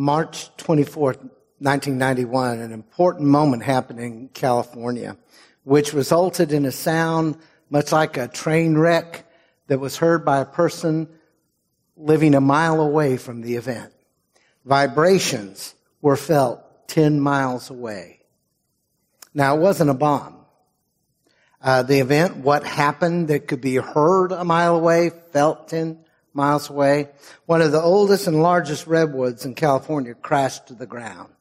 March 24th, 1991, an important moment happened in California, which resulted in a sound much like a train wreck that was heard by a person living a mile away from the event. Vibrations were felt 10 miles away. Now, it wasn't a bomb. Uh, the event, what happened that could be heard a mile away, felt 10 miles away. One of the oldest and largest redwoods in California crashed to the ground.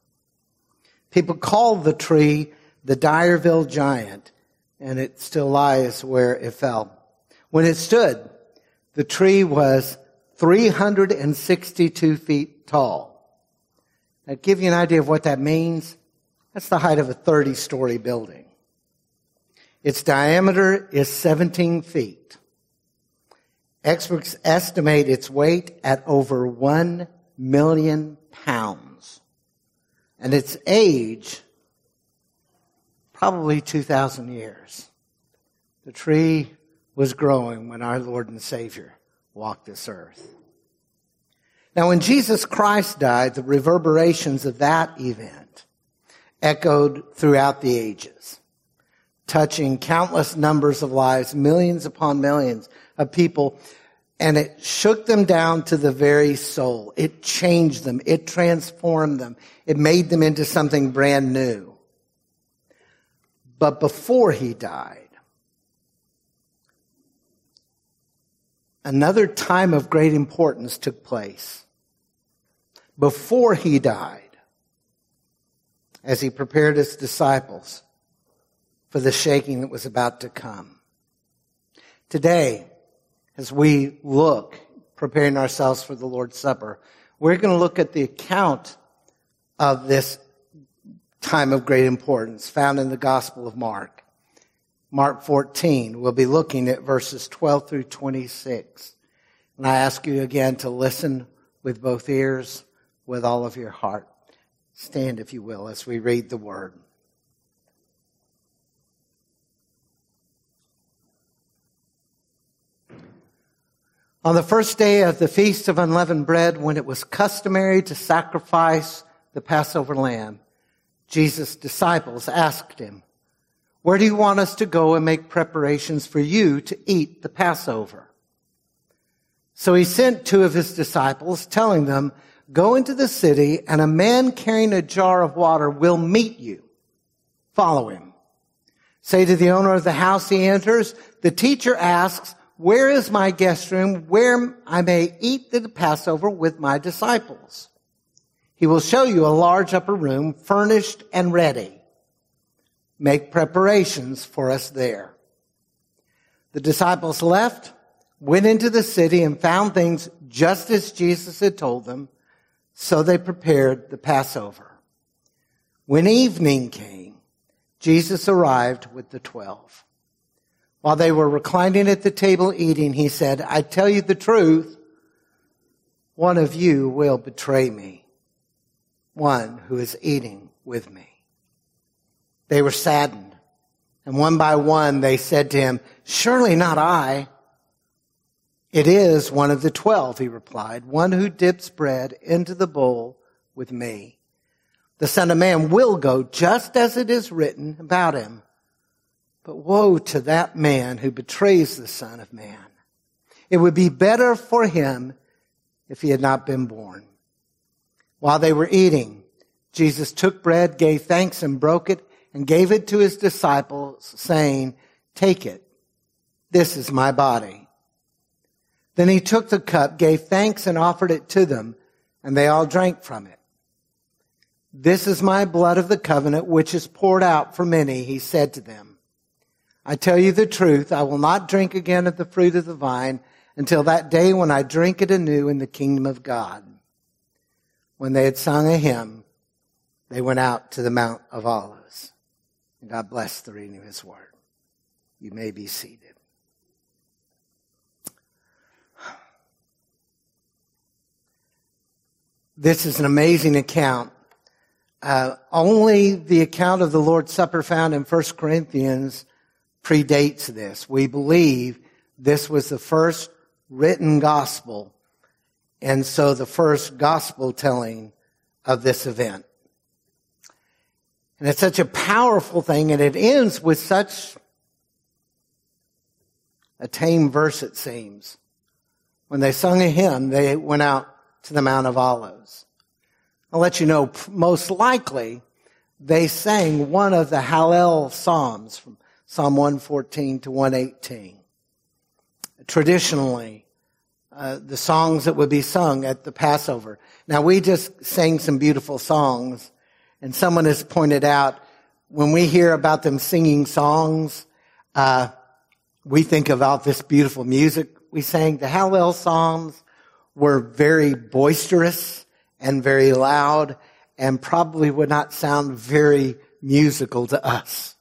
People called the tree the Dyerville Giant, and it still lies where it fell. When it stood, the tree was 362 feet tall. Now, give you an idea of what that means, that's the height of a 30 story building. Its diameter is 17 feet. Experts estimate its weight at over 1 million pounds. And its age, probably 2,000 years. The tree was growing when our Lord and Savior walked this earth. Now, when Jesus Christ died, the reverberations of that event echoed throughout the ages, touching countless numbers of lives, millions upon millions of people, and it shook them down to the very soul. It changed them. It transformed them. It made them into something brand new. But before he died, another time of great importance took place. Before he died, as he prepared his disciples for the shaking that was about to come. Today, as we look, preparing ourselves for the Lord's Supper, we're going to look at the account of this time of great importance found in the Gospel of Mark. Mark 14. We'll be looking at verses 12 through 26. And I ask you again to listen with both ears, with all of your heart. Stand, if you will, as we read the word. On the first day of the Feast of Unleavened Bread, when it was customary to sacrifice the Passover lamb, Jesus' disciples asked him, where do you want us to go and make preparations for you to eat the Passover? So he sent two of his disciples telling them, go into the city and a man carrying a jar of water will meet you. Follow him. Say to the owner of the house he enters, the teacher asks, where is my guest room where I may eat the Passover with my disciples? He will show you a large upper room furnished and ready make preparations for us there. The disciples left, went into the city and found things just as Jesus had told them, so they prepared the Passover. When evening came, Jesus arrived with the twelve. While they were reclining at the table eating, he said, I tell you the truth, one of you will betray me, one who is eating with me. They were saddened. And one by one they said to him, Surely not I. It is one of the twelve, he replied, one who dips bread into the bowl with me. The Son of Man will go just as it is written about him. But woe to that man who betrays the Son of Man. It would be better for him if he had not been born. While they were eating, Jesus took bread, gave thanks, and broke it and gave it to his disciples, saying, Take it. This is my body. Then he took the cup, gave thanks, and offered it to them, and they all drank from it. This is my blood of the covenant, which is poured out for many, he said to them. I tell you the truth, I will not drink again of the fruit of the vine until that day when I drink it anew in the kingdom of God. When they had sung a hymn, they went out to the Mount of Olives. And God bless the reading of His Word. You may be seated. This is an amazing account. Uh, only the account of the Lord's Supper found in 1 Corinthians predates this. We believe this was the first written gospel, and so the first gospel telling of this event. And it's such a powerful thing and it ends with such a tame verse, it seems. When they sung a hymn, they went out to the Mount of Olives. I'll let you know, most likely, they sang one of the Hallel Psalms from Psalm 114 to 118. Traditionally, uh, the songs that would be sung at the Passover. Now we just sang some beautiful songs and someone has pointed out when we hear about them singing songs, uh, we think about this beautiful music we sang. The Hallel Psalms were very boisterous and very loud and probably would not sound very musical to us.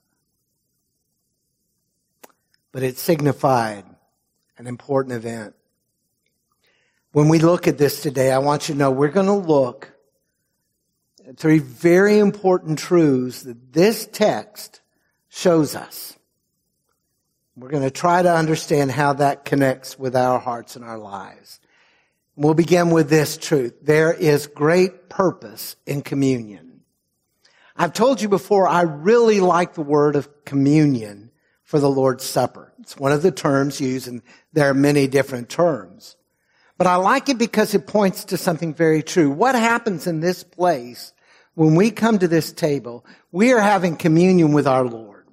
But it signified an important event. When we look at this today, I want you to know we're going to look at three very important truths that this text shows us. We're going to try to understand how that connects with our hearts and our lives. We'll begin with this truth. There is great purpose in communion. I've told you before, I really like the word of communion for the Lord's Supper. It's one of the terms used and there are many different terms. But I like it because it points to something very true. What happens in this place when we come to this table? We are having communion with our Lord.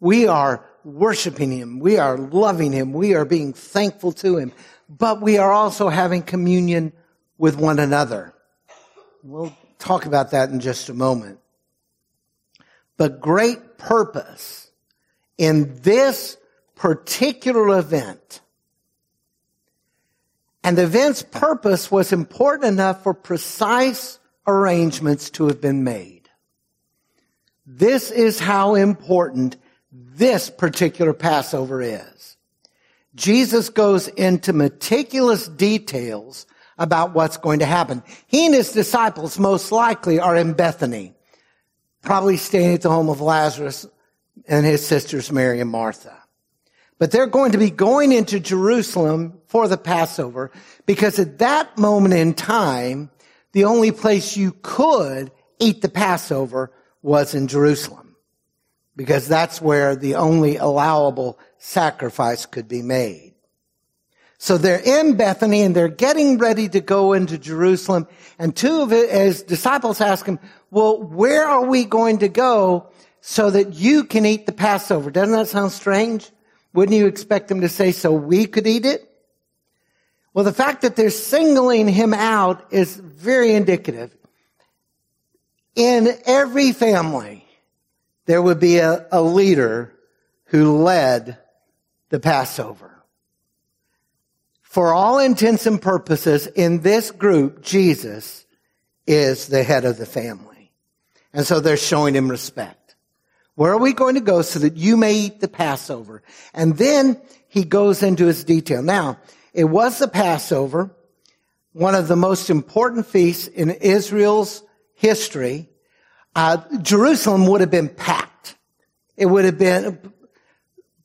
We are worshiping Him. We are loving Him. We are being thankful to Him but we are also having communion with one another. We'll talk about that in just a moment. But great purpose in this particular event. And the event's purpose was important enough for precise arrangements to have been made. This is how important this particular Passover is. Jesus goes into meticulous details about what's going to happen. He and his disciples most likely are in Bethany, probably staying at the home of Lazarus and his sisters Mary and Martha. But they're going to be going into Jerusalem for the Passover because at that moment in time, the only place you could eat the Passover was in Jerusalem because that's where the only allowable sacrifice could be made. So they're in Bethany and they're getting ready to go into Jerusalem. And two of his disciples ask him, well, where are we going to go so that you can eat the Passover? Doesn't that sound strange? Wouldn't you expect them to say so we could eat it? Well, the fact that they're singling him out is very indicative. In every family, there would be a, a leader who led the Passover. For all intents and purposes, in this group, Jesus is the head of the family. And so they're showing him respect. Where are we going to go so that you may eat the Passover? And then he goes into his detail. Now, it was the Passover, one of the most important feasts in Israel's history. Uh, Jerusalem would have been packed. It would have been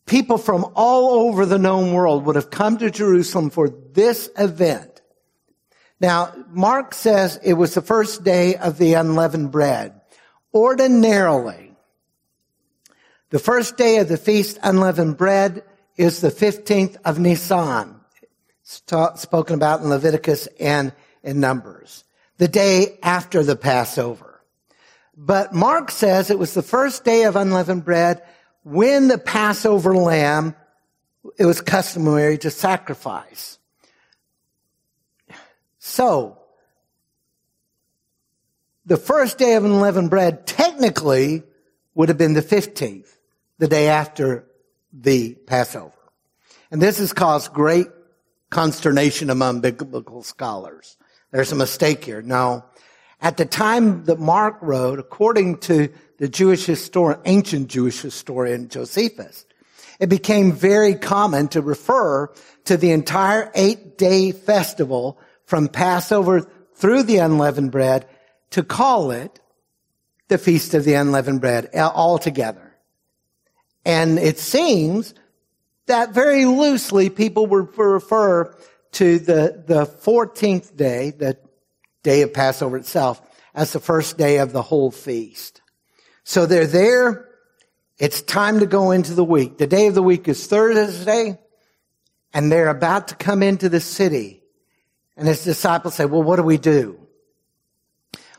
people from all over the known world would have come to Jerusalem for this event. Now, Mark says it was the first day of the unleavened bread. Ordinarily, the first day of the feast unleavened bread is the 15th of Nisan. It's spoken about in Leviticus and in Numbers. The day after the Passover. But Mark says it was the first day of unleavened bread when the Passover lamb, it was customary to sacrifice. So, the first day of unleavened bread technically would have been the 15th, the day after the Passover. And this has caused great consternation among biblical scholars. There's a mistake here. Now, At the time that Mark wrote, according to the Jewish historian, ancient Jewish historian Josephus, it became very common to refer to the entire eight day festival from Passover through the unleavened bread to call it the Feast of the Unleavened Bread altogether. And it seems that very loosely people would refer to the, the 14th day, the day of Passover itself, as the first day of the whole feast. So they're there. It's time to go into the week. The day of the week is Thursday, and they're about to come into the city. And his disciples say, well, what do we do?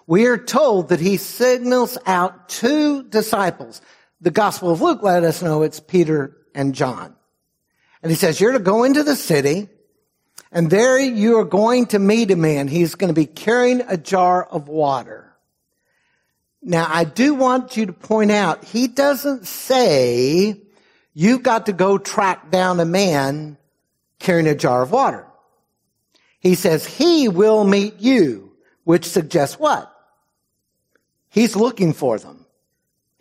We are told that he signals out two disciples. The Gospel of Luke let us know it's Peter and John. And he says, you're to go into the city and there you are going to meet a man. He's going to be carrying a jar of water. Now, I do want you to point out, he doesn't say you've got to go track down a man carrying a jar of water. He says he will meet you, which suggests what? He's looking for them.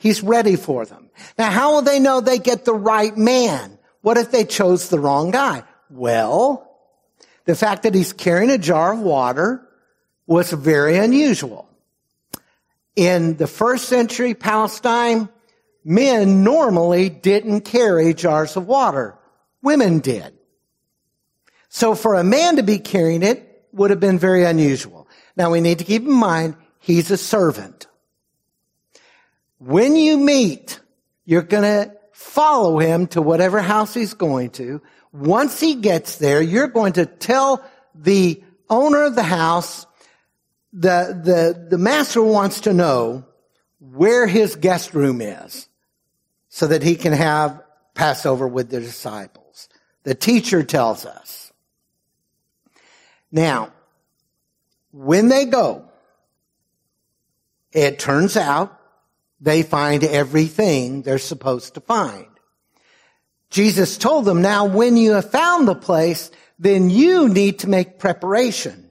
He's ready for them. Now, how will they know they get the right man? What if they chose the wrong guy? Well, the fact that he's carrying a jar of water was very unusual. In the first century Palestine, men normally didn't carry jars of water. Women did. So for a man to be carrying it would have been very unusual. Now we need to keep in mind, he's a servant. When you meet, you're gonna follow him to whatever house he's going to. Once he gets there, you're going to tell the owner of the house, the, the, the master wants to know where his guest room is so that he can have Passover with the disciples. The teacher tells us. Now, when they go, it turns out they find everything they're supposed to find. Jesus told them, now when you have found the place, then you need to make preparation.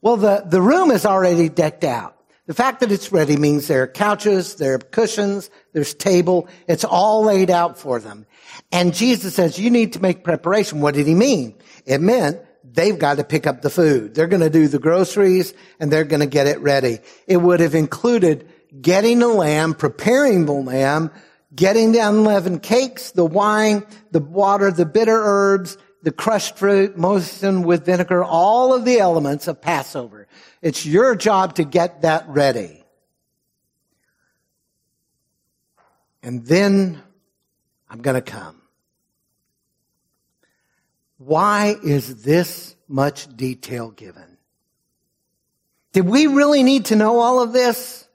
Well, the, the room is already decked out. The fact that it's ready means there are couches, there are cushions, there's table. It's all laid out for them. And Jesus says, you need to make preparation. What did he mean? It meant they've got to pick up the food. They're going to do the groceries and they're going to get it ready. It would have included getting the lamb, preparing the lamb, getting the unleavened cakes, the wine, the water, the bitter herbs, the crushed fruit, moistened with vinegar, all of the elements of Passover. It's your job to get that ready. And then I'm going to come. Why is this much detail given? Did we really need to know all of this?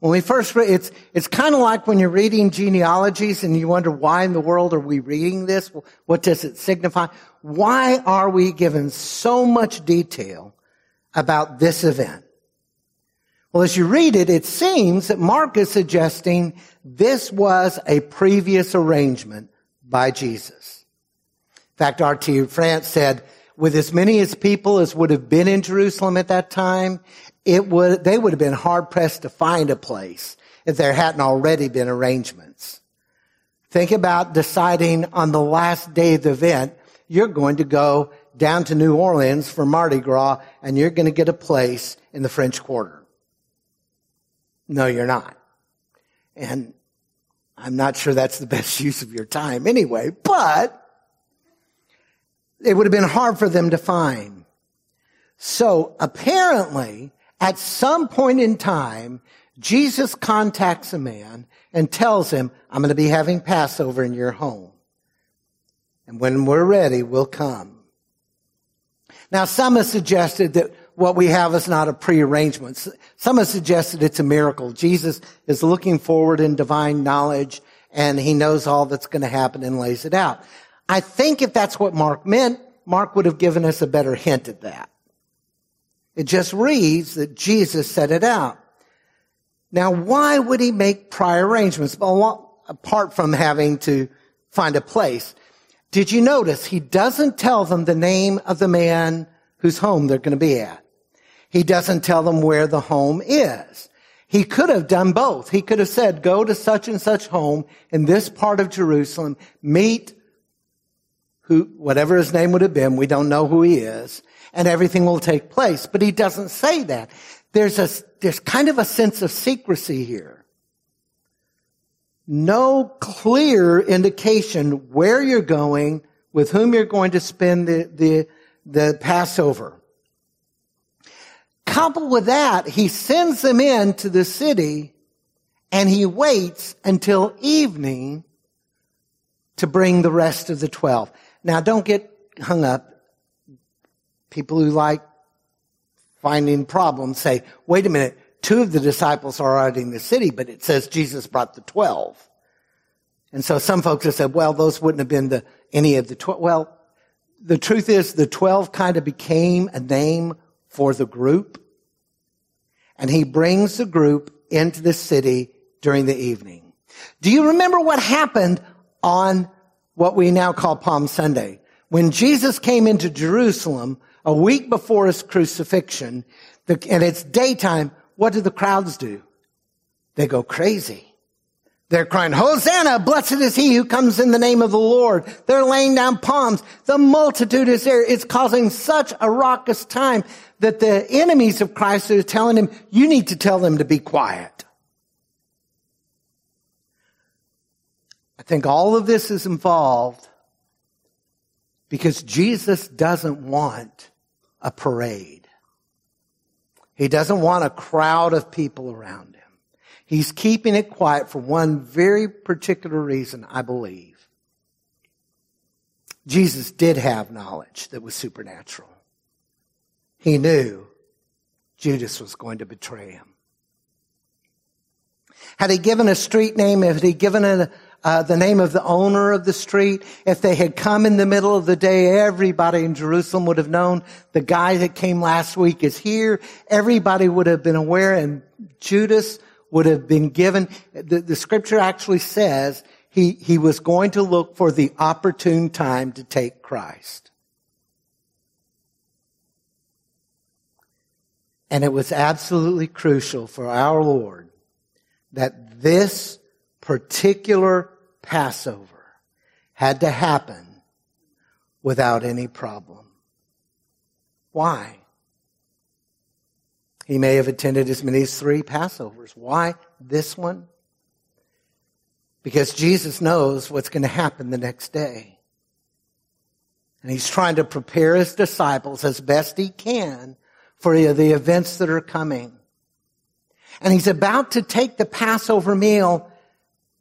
When we first read, it's, it's kind of like when you're reading genealogies and you wonder why in the world are we reading this? What does it signify? Why are we given so much detail about this event? Well, as you read it, it seems that Mark is suggesting this was a previous arrangement by Jesus. In fact, R.T. France said, with as many as people as would have been in Jerusalem at that time, it would, they would have been hard pressed to find a place if there hadn't already been arrangements. Think about deciding on the last day of the event, you're going to go down to New Orleans for Mardi Gras and you're going to get a place in the French Quarter. No, you're not. And I'm not sure that's the best use of your time anyway, but it would have been hard for them to find. So apparently, at some point in time, Jesus contacts a man and tells him, I'm going to be having Passover in your home. And when we're ready, we'll come. Now, some have suggested that what we have is not a prearrangement. Some have suggested it's a miracle. Jesus is looking forward in divine knowledge and he knows all that's going to happen and lays it out. I think if that's what Mark meant, Mark would have given us a better hint at that. It just reads that Jesus set it out. Now, why would he make prior arrangements? Apart from having to find a place. Did you notice he doesn't tell them the name of the man whose home they're going to be at? He doesn't tell them where the home is. He could have done both. He could have said, go to such and such home in this part of Jerusalem, meet who, whatever his name would have been. We don't know who he is and everything will take place. But he doesn't say that. There's a, there's kind of a sense of secrecy here. No clear indication where you're going, with whom you're going to spend the, the, the Passover. coupled with that, he sends them in to the city and he waits until evening to bring the rest of the 12. Now don't get hung up. People who like finding problems say, wait a minute, two of the disciples are already in the city, but it says Jesus brought the 12. And so some folks have said, well, those wouldn't have been the, any of the 12. Well, the truth is the 12 kind of became a name for the group. And he brings the group into the city during the evening. Do you remember what happened on what we now call Palm Sunday? When Jesus came into Jerusalem a week before his crucifixion, and it's daytime, what do the crowds do? They go crazy. They're crying, Hosanna, blessed is he who comes in the name of the Lord. They're laying down palms. The multitude is there. It's causing such a raucous time that the enemies of Christ are telling him, you need to tell them to be quiet. I think all of this is involved because Jesus doesn't want a parade. He doesn't want a crowd of people around him. He's keeping it quiet for one very particular reason, I believe. Jesus did have knowledge that was supernatural. He knew Judas was going to betray him. Had he given a street name, had he given a, uh, the name of the owner of the street, if they had come in the middle of the day, everybody in Jerusalem would have known the guy that came last week is here. Everybody would have been aware and Judas would have been given. The, the scripture actually says he, he was going to look for the opportune time to take Christ. And it was absolutely crucial for our Lord that this particular Passover had to happen without any problem. Why? He may have attended as many as three Passovers. Why this one? Because Jesus knows what's going to happen the next day. And he's trying to prepare his disciples as best he can for the events that are coming. And he's about to take the Passover meal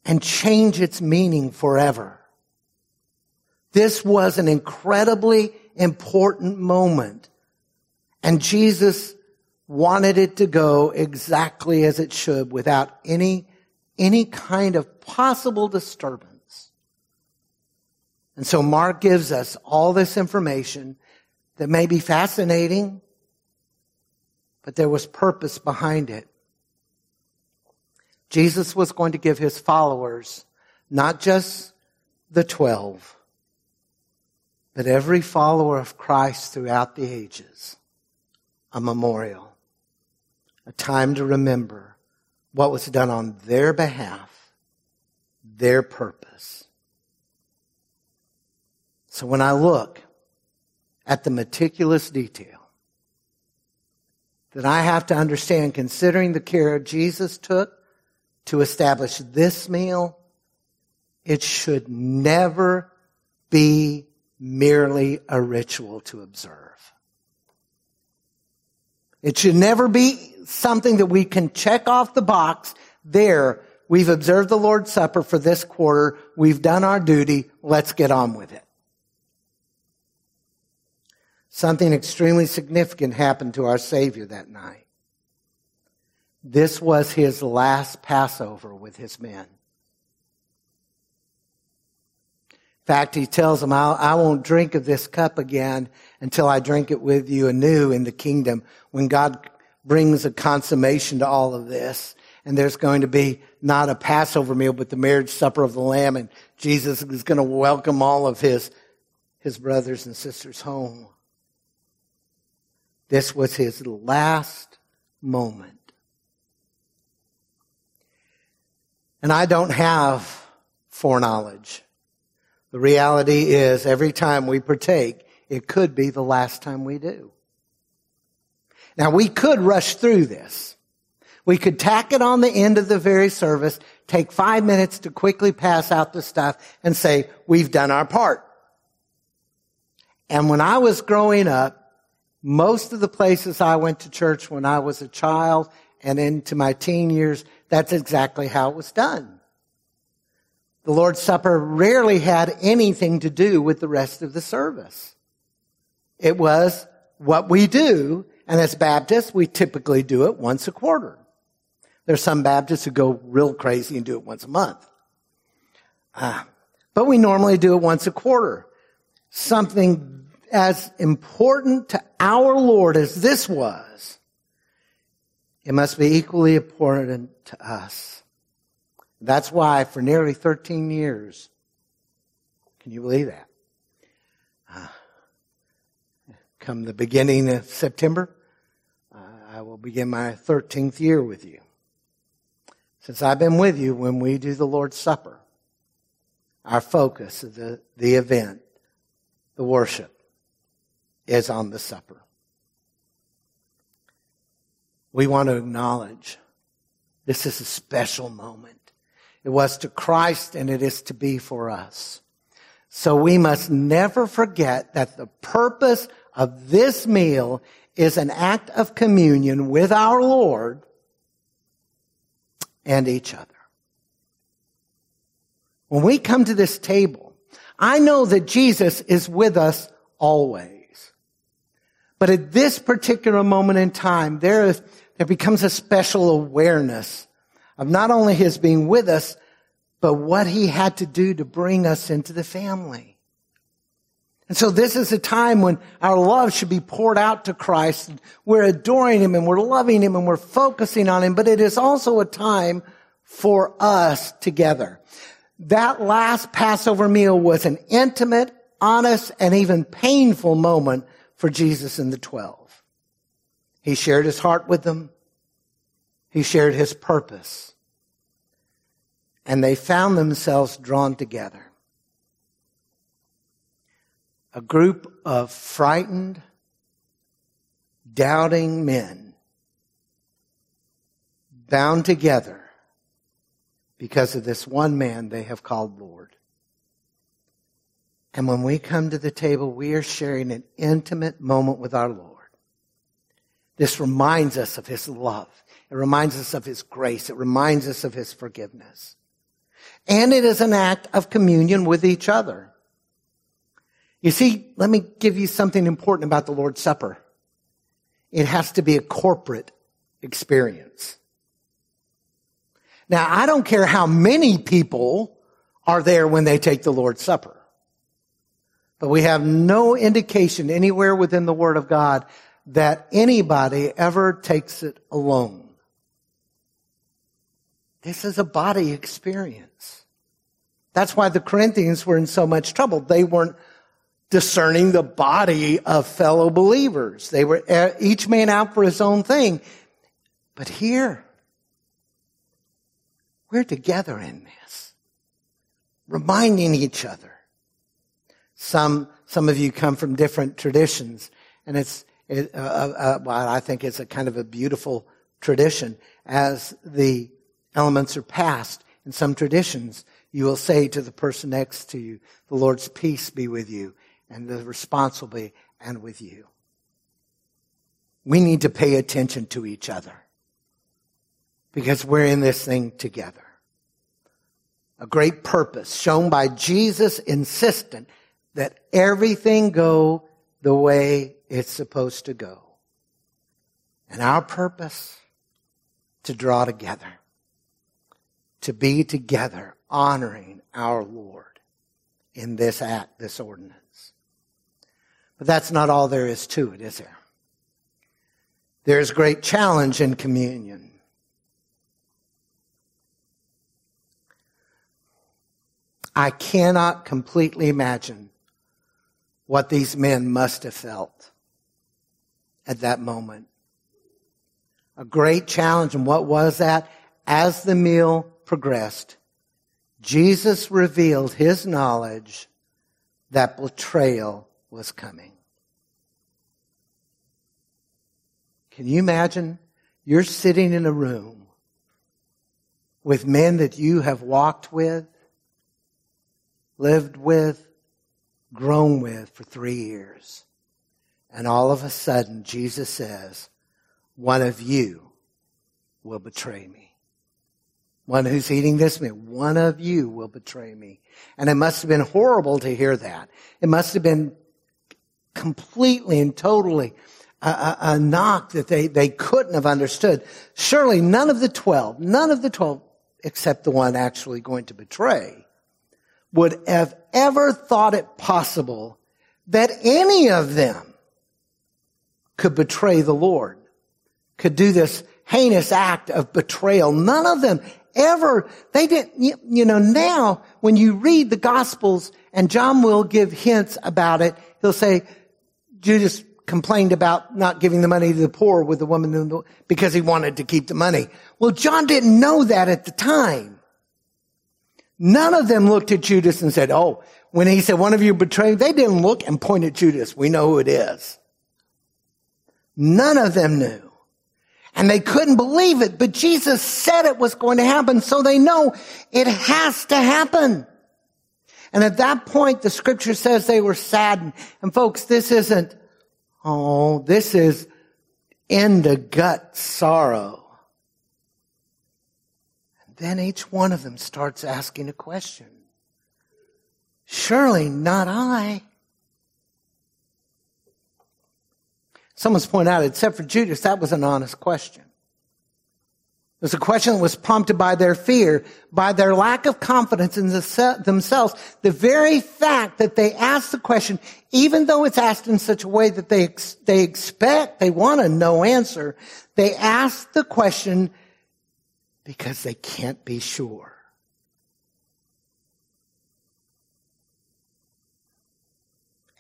and change its meaning forever. This was an incredibly important moment. And Jesus wanted it to go exactly as it should without any, any kind of possible disturbance. And so Mark gives us all this information that may be fascinating, but there was purpose behind it. Jesus was going to give his followers not just the twelve, but every follower of Christ throughout the ages, a memorial a time to remember what was done on their behalf, their purpose. So when I look at the meticulous detail that I have to understand, considering the care Jesus took to establish this meal, it should never be merely a ritual to observe. It should never be something that we can check off the box. There, we've observed the Lord's Supper for this quarter. We've done our duty. Let's get on with it. Something extremely significant happened to our Savior that night. This was his last Passover with his men. In fact, he tells them, I won't drink of this cup again until I drink it with you anew in the kingdom when God brings a consummation to all of this. And there's going to be not a Passover meal, but the marriage supper of the Lamb. And Jesus is going to welcome all of his, his brothers and sisters home. This was his last moment. And I don't have foreknowledge. The reality is every time we partake, it could be the last time we do. Now we could rush through this. We could tack it on the end of the very service, take five minutes to quickly pass out the stuff and say, we've done our part. And when I was growing up, Most of the places I went to church when I was a child and into my teen years, that's exactly how it was done. The Lord's Supper rarely had anything to do with the rest of the service. It was what we do, and as Baptists, we typically do it once a quarter. There's some Baptists who go real crazy and do it once a month. Uh, but we normally do it once a quarter. Something as important to our Lord as this was, it must be equally important to us. That's why for nearly 13 years, can you believe that? Uh, come the beginning of September, uh, I will begin my 13th year with you. Since I've been with you when we do the Lord's Supper, our focus the, the event, the worship, is on the supper. We want to acknowledge this is a special moment. It was to Christ and it is to be for us. So we must never forget that the purpose of this meal is an act of communion with our Lord and each other. When we come to this table, I know that Jesus is with us always. But at this particular moment in time, there is, there becomes a special awareness of not only his being with us, but what he had to do to bring us into the family. And so this is a time when our love should be poured out to Christ. We're adoring him and we're loving him and we're focusing on him, but it is also a time for us together. That last Passover meal was an intimate, honest, and even painful moment for Jesus and the twelve. He shared his heart with them. He shared his purpose. And they found themselves drawn together. A group of frightened, doubting men bound together because of this one man they have called Lord. And when we come to the table, we are sharing an intimate moment with our Lord. This reminds us of His love. It reminds us of His grace. It reminds us of His forgiveness. And it is an act of communion with each other. You see, let me give you something important about the Lord's Supper. It has to be a corporate experience. Now, I don't care how many people are there when they take the Lord's Supper. But we have no indication anywhere within the Word of God that anybody ever takes it alone. This is a body experience. That's why the Corinthians were in so much trouble. They weren't discerning the body of fellow believers. They were uh, each man out for his own thing. But here, we're together in this, reminding each other some, some of you come from different traditions, and it's, it, uh, uh, uh, well, I think it's a kind of a beautiful tradition. As the elements are passed, in some traditions, you will say to the person next to you, the Lord's peace be with you, and the response will be, and with you. We need to pay attention to each other because we're in this thing together. A great purpose shown by Jesus insistent that everything go the way it's supposed to go. And our purpose to draw together, to be together, honoring our Lord in this act, this ordinance. But that's not all there is to it, is there? There's great challenge in communion. I cannot completely imagine what these men must have felt at that moment. A great challenge. And what was that? As the meal progressed, Jesus revealed his knowledge that betrayal was coming. Can you imagine? You're sitting in a room with men that you have walked with, lived with, grown with for three years. And all of a sudden, Jesus says, one of you will betray me. One who's eating this meal, one of you will betray me. And it must have been horrible to hear that. It must have been completely and totally a, a, a knock that they, they couldn't have understood. Surely none of the twelve, none of the twelve, except the one actually going to betray, would have ever thought it possible that any of them could betray the Lord, could do this heinous act of betrayal. None of them ever, they didn't, you know, now when you read the Gospels and John will give hints about it, he'll say, Judas complained about not giving the money to the poor with the woman because he wanted to keep the money. Well, John didn't know that at the time. None of them looked at Judas and said, oh, when he said one of you betrayed, they didn't look and point at Judas. We know who it is. None of them knew. And they couldn't believe it, but Jesus said it was going to happen, so they know it has to happen. And at that point, the scripture says they were saddened. And folks, this isn't Oh, this is in the gut sorrow. Then each one of them starts asking a question. Surely not I. Someone's pointed out, except for Judas, that was an honest question. It was a question that was prompted by their fear, by their lack of confidence in themselves. The very fact that they asked the question, even though it's asked in such a way that they, they expect, they want a no answer, they ask the question because they can't be sure.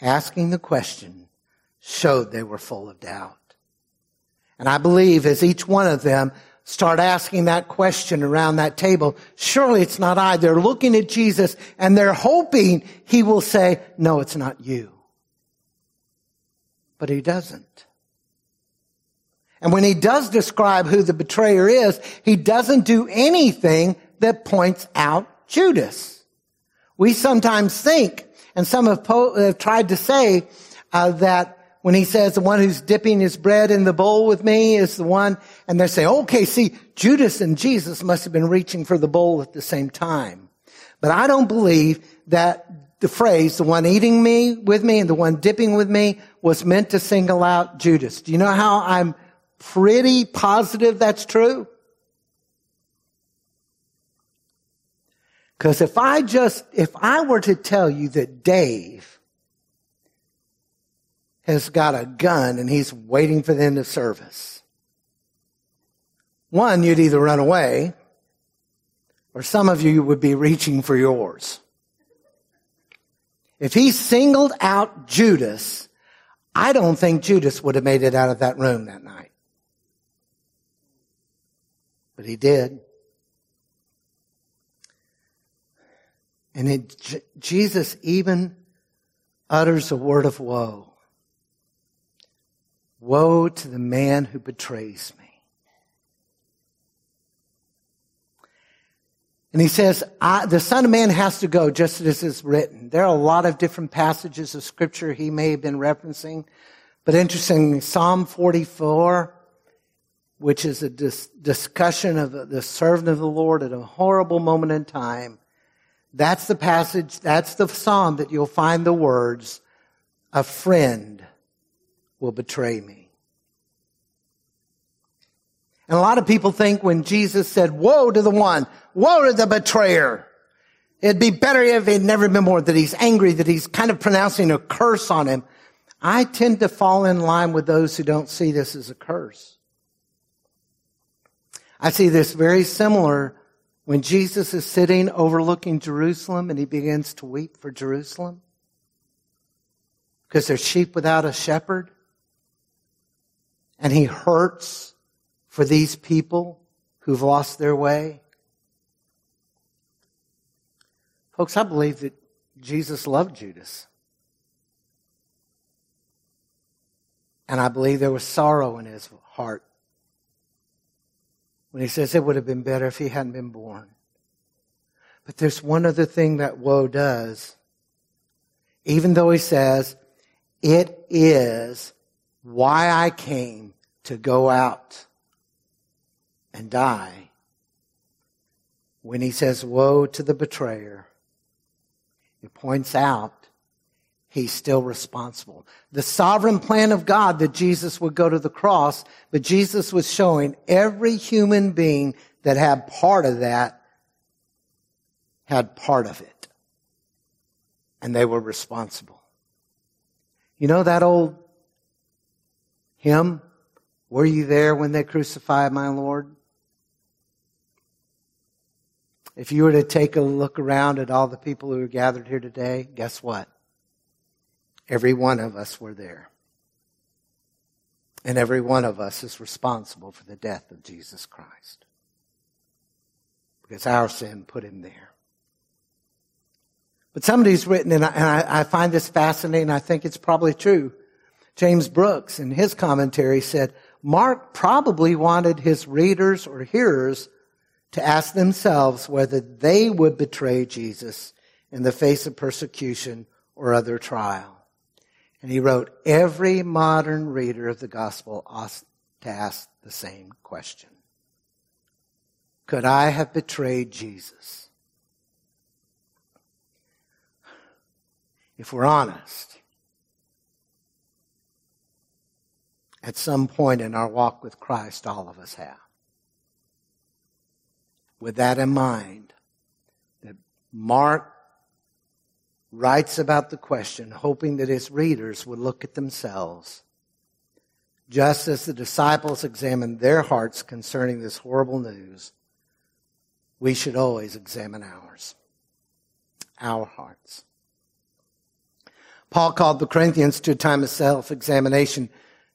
Asking the question showed they were full of doubt. And I believe as each one of them start asking that question around that table, surely it's not I. They're looking at Jesus and they're hoping he will say, no, it's not you. But he doesn't. And when he does describe who the betrayer is, he doesn't do anything that points out Judas. We sometimes think, and some have, po- have tried to say, uh, that when he says the one who's dipping his bread in the bowl with me is the one, and they say, okay, see, Judas and Jesus must have been reaching for the bowl at the same time. But I don't believe that the phrase, the one eating me with me and the one dipping with me was meant to single out Judas. Do you know how I'm pretty positive that's true? Because if I just, if I were to tell you that Dave has got a gun and he's waiting for the end of service. One, you'd either run away or some of you would be reaching for yours. If he singled out Judas, I don't think Judas would have made it out of that room that night. But he did. And it, Jesus even utters a word of woe. Woe to the man who betrays me. And he says, the Son of Man has to go just as is written. There are a lot of different passages of scripture he may have been referencing. But interesting, Psalm 44, which is a dis- discussion of the servant of the Lord at a horrible moment in time. That's the passage, that's the psalm that you'll find the words, a friend will betray me. And a lot of people think when Jesus said, woe to the one, woe to the betrayer, it'd be better if had never been more that he's angry, that he's kind of pronouncing a curse on him. I tend to fall in line with those who don't see this as a curse. I see this very similar when Jesus is sitting overlooking Jerusalem and he begins to weep for Jerusalem because there's sheep without a shepherd and he hurts for these people who've lost their way? Folks, I believe that Jesus loved Judas. And I believe there was sorrow in his heart when he says it would have been better if he hadn't been born. But there's one other thing that woe does. Even though he says, it is why I came to go out and die when he says, Woe to the betrayer. It points out he's still responsible. The sovereign plan of God that Jesus would go to the cross, but Jesus was showing every human being that had part of that had part of it. And they were responsible. You know that old hymn? Were you there when they crucified my Lord? If you were to take a look around at all the people who are gathered here today, guess what? Every one of us were there. And every one of us is responsible for the death of Jesus Christ. Because our sin put him there. But somebody's written, and I, I find this fascinating, I think it's probably true. James Brooks, in his commentary, said, Mark probably wanted his readers or hearers to ask themselves whether they would betray Jesus in the face of persecution or other trial. And he wrote, every modern reader of the gospel ought to ask the same question. Could I have betrayed Jesus? If we're honest, at some point in our walk with Christ, all of us have. With that in mind, that Mark writes about the question, hoping that his readers would look at themselves, just as the disciples examined their hearts concerning this horrible news. We should always examine ours, our hearts. Paul called the Corinthians to a time of self-examination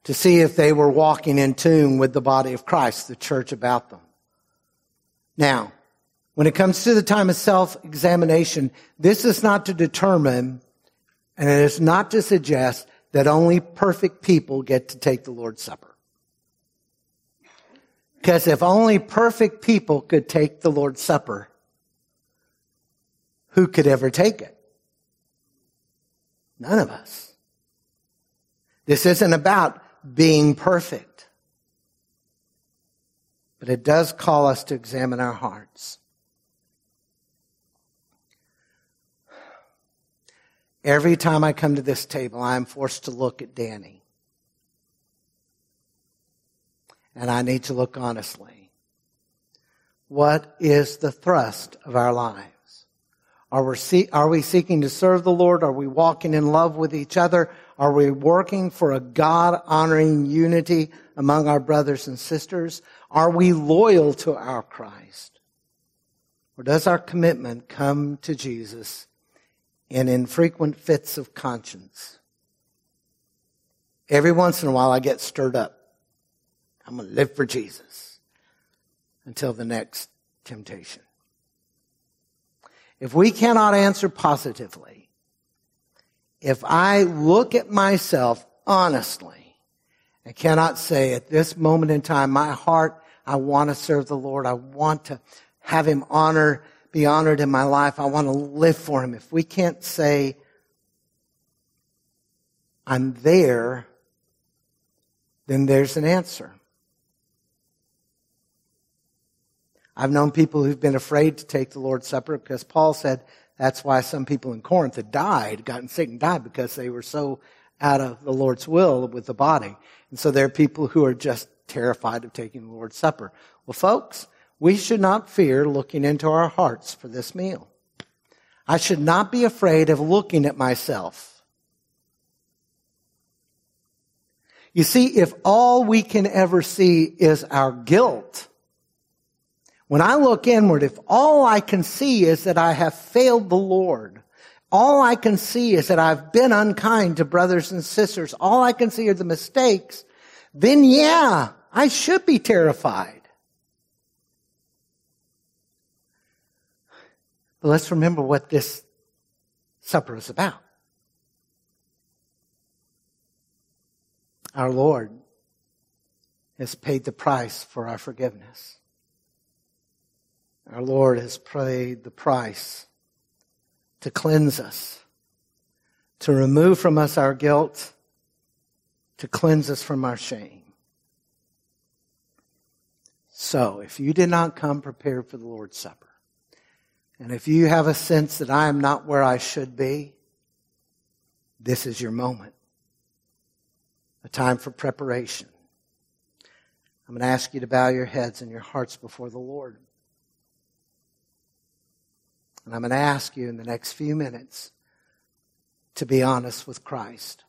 to see if they were walking in tune with the body of Christ, the church about them. Now, when it comes to the time of self-examination, this is not to determine and it is not to suggest that only perfect people get to take the Lord's Supper. Because if only perfect people could take the Lord's Supper, who could ever take it? None of us. This isn't about being perfect. But it does call us to examine our hearts. Every time I come to this table, I am forced to look at Danny. And I need to look honestly. What is the thrust of our lives? Are we, seeking to serve the Lord? Are we walking in love with each other? Are we working for a God honoring unity among our brothers and sisters? Are we loyal to our Christ? Or does our commitment come to Jesus in infrequent fits of conscience. Every once in a while I get stirred up. I'm going to live for Jesus until the next temptation. If we cannot answer positively, if I look at myself honestly and cannot say at this moment in time, my heart, I want to serve the Lord. I want to have him honor be honored in my life. I want to live for him. If we can't say, I'm there, then there's an answer. I've known people who've been afraid to take the Lord's Supper because Paul said that's why some people in Corinth had died, gotten sick and died because they were so out of the Lord's will with the body. And so there are people who are just terrified of taking the Lord's Supper. Well, folks, we should not fear looking into our hearts for this meal. I should not be afraid of looking at myself. You see, if all we can ever see is our guilt, when I look inward, if all I can see is that I have failed the Lord, all I can see is that I've been unkind to brothers and sisters, all I can see are the mistakes, then yeah, I should be terrified. But let's remember what this supper is about. Our Lord has paid the price for our forgiveness. Our Lord has paid the price to cleanse us, to remove from us our guilt, to cleanse us from our shame. So, if you did not come prepared for the Lord's Supper, and if you have a sense that I am not where I should be, this is your moment. A time for preparation. I'm going to ask you to bow your heads and your hearts before the Lord. And I'm going to ask you in the next few minutes to be honest with Christ.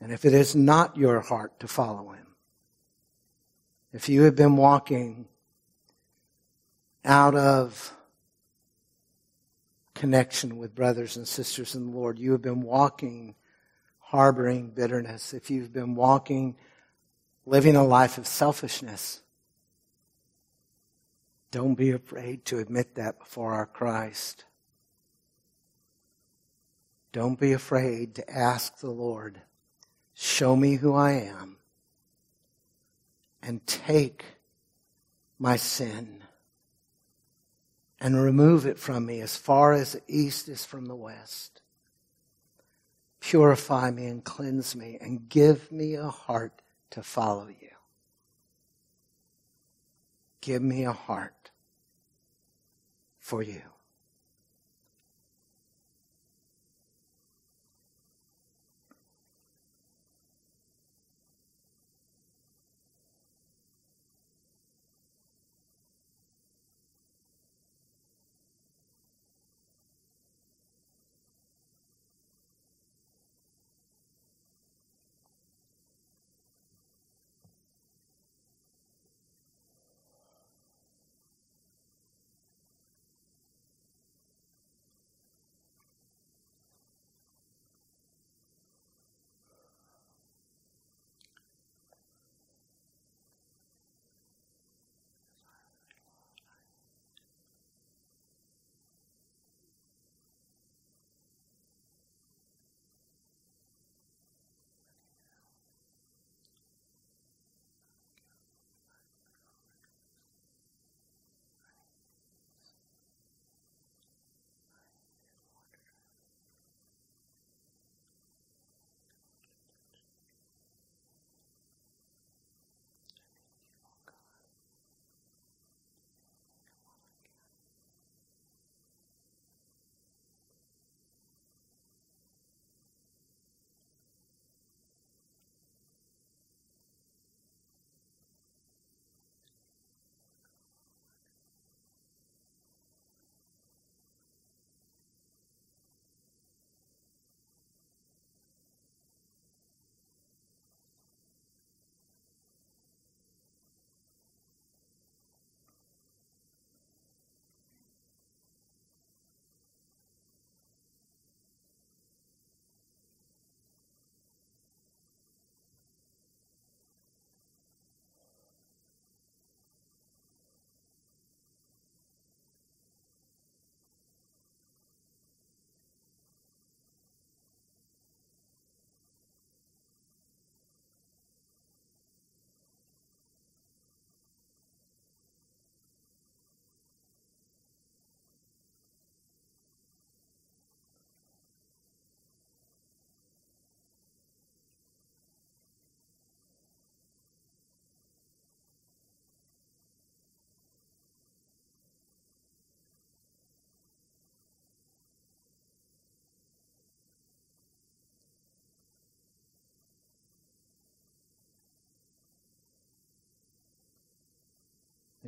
And if it is not your heart to follow him, if you have been walking out of connection with brothers and sisters in the Lord, you have been walking harboring bitterness, if you've been walking, living a life of selfishness, don't be afraid to admit that before our Christ. Don't be afraid to ask the Lord, show me who I am, and take my sin and remove it from me as far as the east is from the west. Purify me and cleanse me and give me a heart to follow you. Give me a heart for you.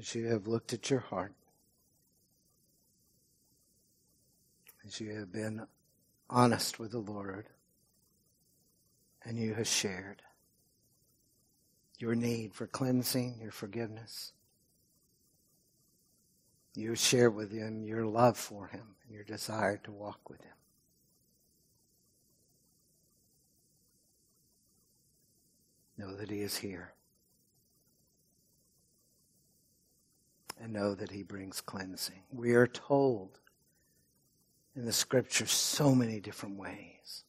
As you have looked at your heart, as you have been honest with the Lord, and you have shared your need for cleansing, your forgiveness. You share with him your love for him and your desire to walk with him. Know that he is here. And know that he brings cleansing. We are told in the scripture so many different ways.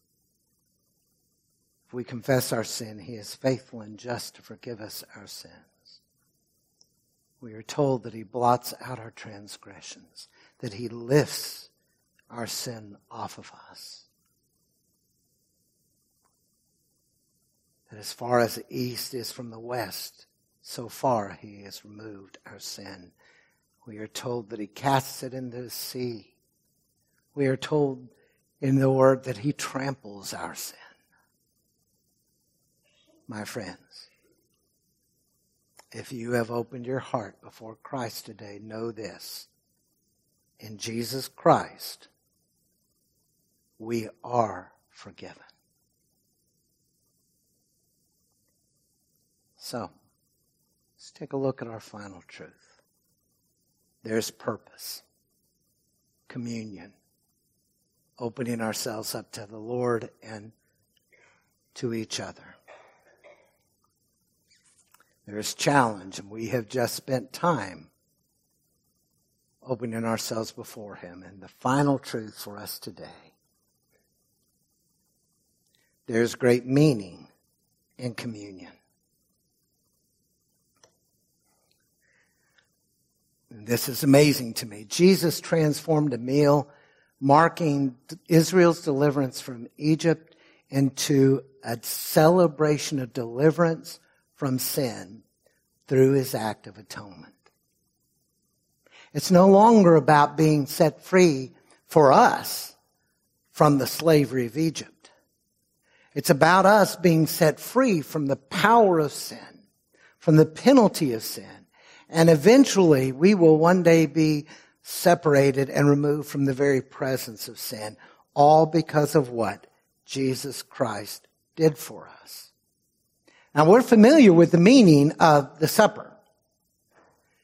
If we confess our sin, he is faithful and just to forgive us our sins. We are told that he blots out our transgressions, that he lifts our sin off of us. that as far as the east is from the west, so far he has removed our sin. We are told that he casts it into the sea. We are told in the word that he tramples our sin. My friends, if you have opened your heart before Christ today, know this. In Jesus Christ, we are forgiven. So, let's take a look at our final truth. There's purpose, communion, opening ourselves up to the Lord and to each other. There's challenge, and we have just spent time opening ourselves before Him. And the final truth for us today there's great meaning in communion. This is amazing to me. Jesus transformed a meal marking Israel's deliverance from Egypt into a celebration of deliverance from sin through his act of atonement. It's no longer about being set free for us from the slavery of Egypt. It's about us being set free from the power of sin, from the penalty of sin. And eventually we will one day be separated and removed from the very presence of sin, all because of what Jesus Christ did for us. Now we're familiar with the meaning of the supper.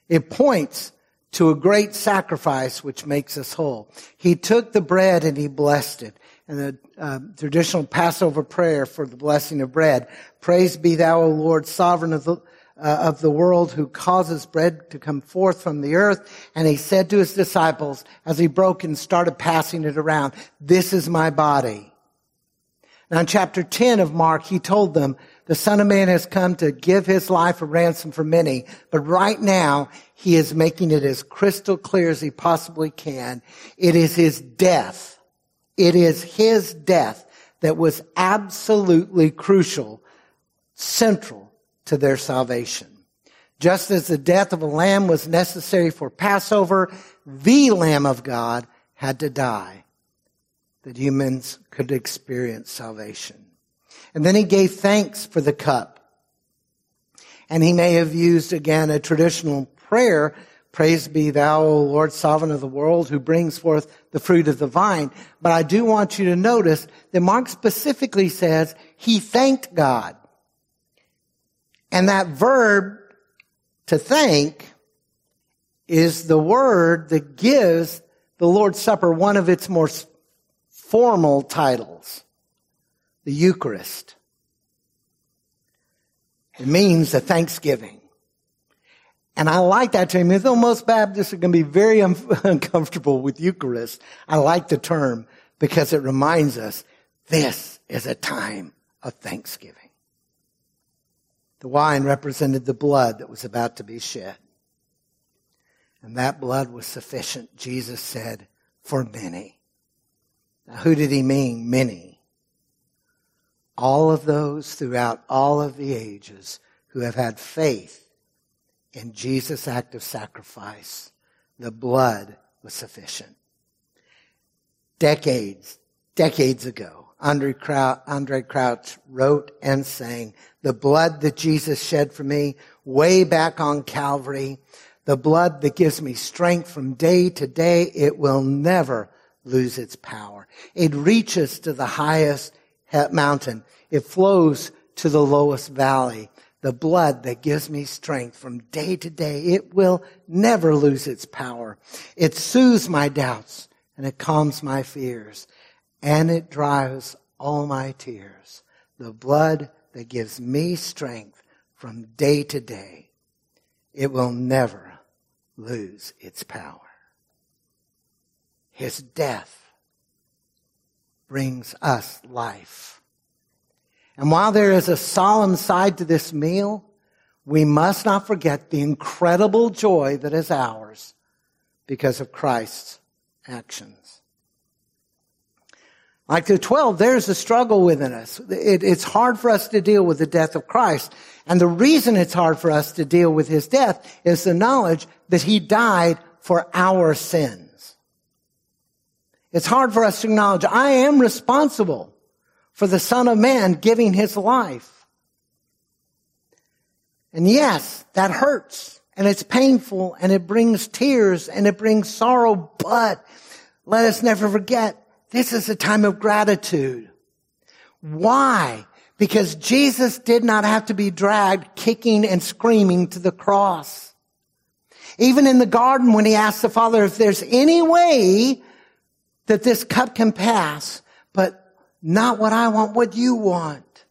It points to a great sacrifice which makes us whole. He took the bread and he blessed it. And the uh, traditional Passover prayer for the blessing of bread. Praise be thou, O Lord, sovereign of the, uh, of the world who causes bread to come forth from the earth. And he said to his disciples as he broke and started passing it around, this is my body. Now in chapter 10 of Mark, he told them, the son of man has come to give his life a ransom for many. But right now, he is making it as crystal clear as he possibly can. It is his death. It is his death that was absolutely crucial, central to their salvation. Just as the death of a lamb was necessary for Passover, the Lamb of God had to die that humans could experience salvation. And then he gave thanks for the cup. And he may have used again a traditional prayer, praise be thou, O Lord, sovereign of the world, who brings forth the fruit of the vine. But I do want you to notice that Mark specifically says he thanked God. And that verb to think is the word that gives the Lord's Supper one of its more formal titles, the Eucharist. It means a thanksgiving. And I like that term. Though most Baptists are going to be very un- uncomfortable with Eucharist, I like the term because it reminds us this is a time of thanksgiving. The wine represented the blood that was about to be shed. And that blood was sufficient, Jesus said, for many. Now, who did he mean? Many. All of those throughout all of the ages who have had faith in Jesus' act of sacrifice. The blood was sufficient. Decades, decades ago, Andraé Crouch wrote and sang, the blood that Jesus shed for me way back on Calvary, the blood that gives me strength from day to day, it will never lose its power. It reaches to the highest mountain. It flows to the lowest valley. The blood that gives me strength from day to day, it will never lose its power. It soothes my doubts and it calms my fears and it dries all my tears. The blood that gives me strength from day to day. It will never lose its power. His death brings us life. And while there is a solemn side to this meal, we must not forget the incredible joy that is ours because of Christ's actions. Like the 12, there's a struggle within us. It, it's hard for us to deal with the death of Christ. And the reason it's hard for us to deal with his death is the knowledge that he died for our sins. It's hard for us to acknowledge I am responsible for the son of man giving his life. And yes, that hurts and it's painful and it brings tears and it brings sorrow, but let us never forget this is a time of gratitude. Why? Because Jesus did not have to be dragged kicking and screaming to the cross. Even in the garden when he asked the Father if there's any way that this cup can pass, but not what I want, what you want.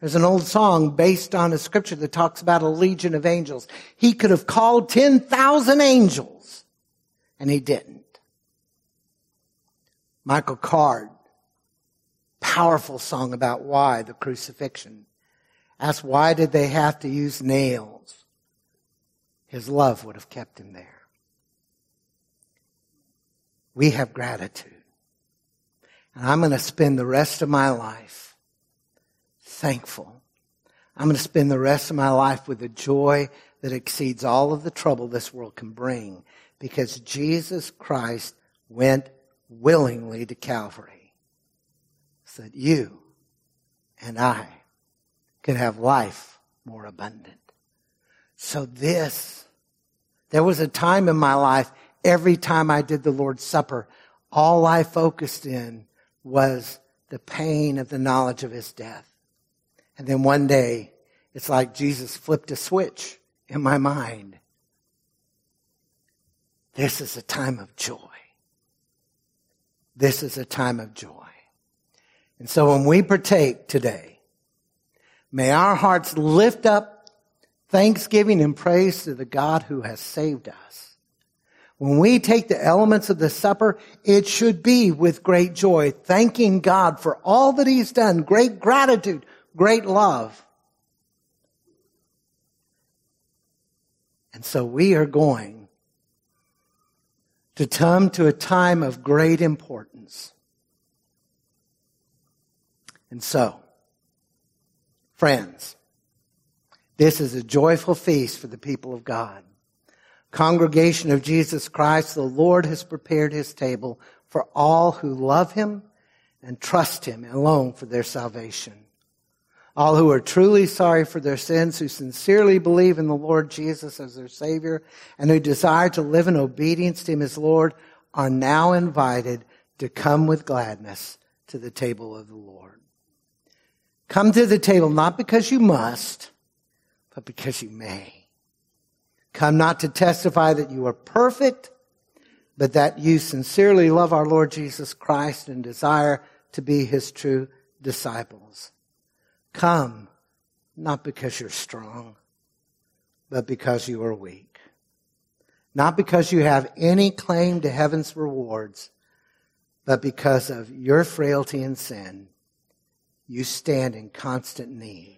There's an old song based on a scripture that talks about a legion of angels. He could have called 10,000 angels and he didn't. Michael Card, powerful song about why the crucifixion. Asked why did they have to use nails? His love would have kept him there. We have gratitude. And I'm going to spend the rest of my life thankful. I'm going to spend the rest of my life with a joy that exceeds all of the trouble this world can bring because Jesus Christ went willingly to Calvary so that you and I could have life more abundant. So this, there was a time in my life, every time I did the Lord's Supper, all I focused in was the pain of the knowledge of his death. And then one day, it's like Jesus flipped a switch in my mind. This is a time of joy. This is a time of joy. And so when we partake today, may our hearts lift up thanksgiving and praise to the God who has saved us. When we take the elements of the supper, it should be with great joy, thanking God for all that He's done, great gratitude, great love. And so we are going to come to a time of great importance. And so, friends, this is a joyful feast for the people of God. Congregation of Jesus Christ, the Lord has prepared his table for all who love him and trust him alone for their salvation all who are truly sorry for their sins, who sincerely believe in the Lord Jesus as their Savior, and who desire to live in obedience to Him as Lord, are now invited to come with gladness to the table of the Lord. Come to the table not because you must, but because you may. Come not to testify that you are perfect, but that you sincerely love our Lord Jesus Christ and desire to be His true disciples. Come, not because you're strong, but because you are weak. Not because you have any claim to heaven's rewards, but because of your frailty and sin, you stand in constant need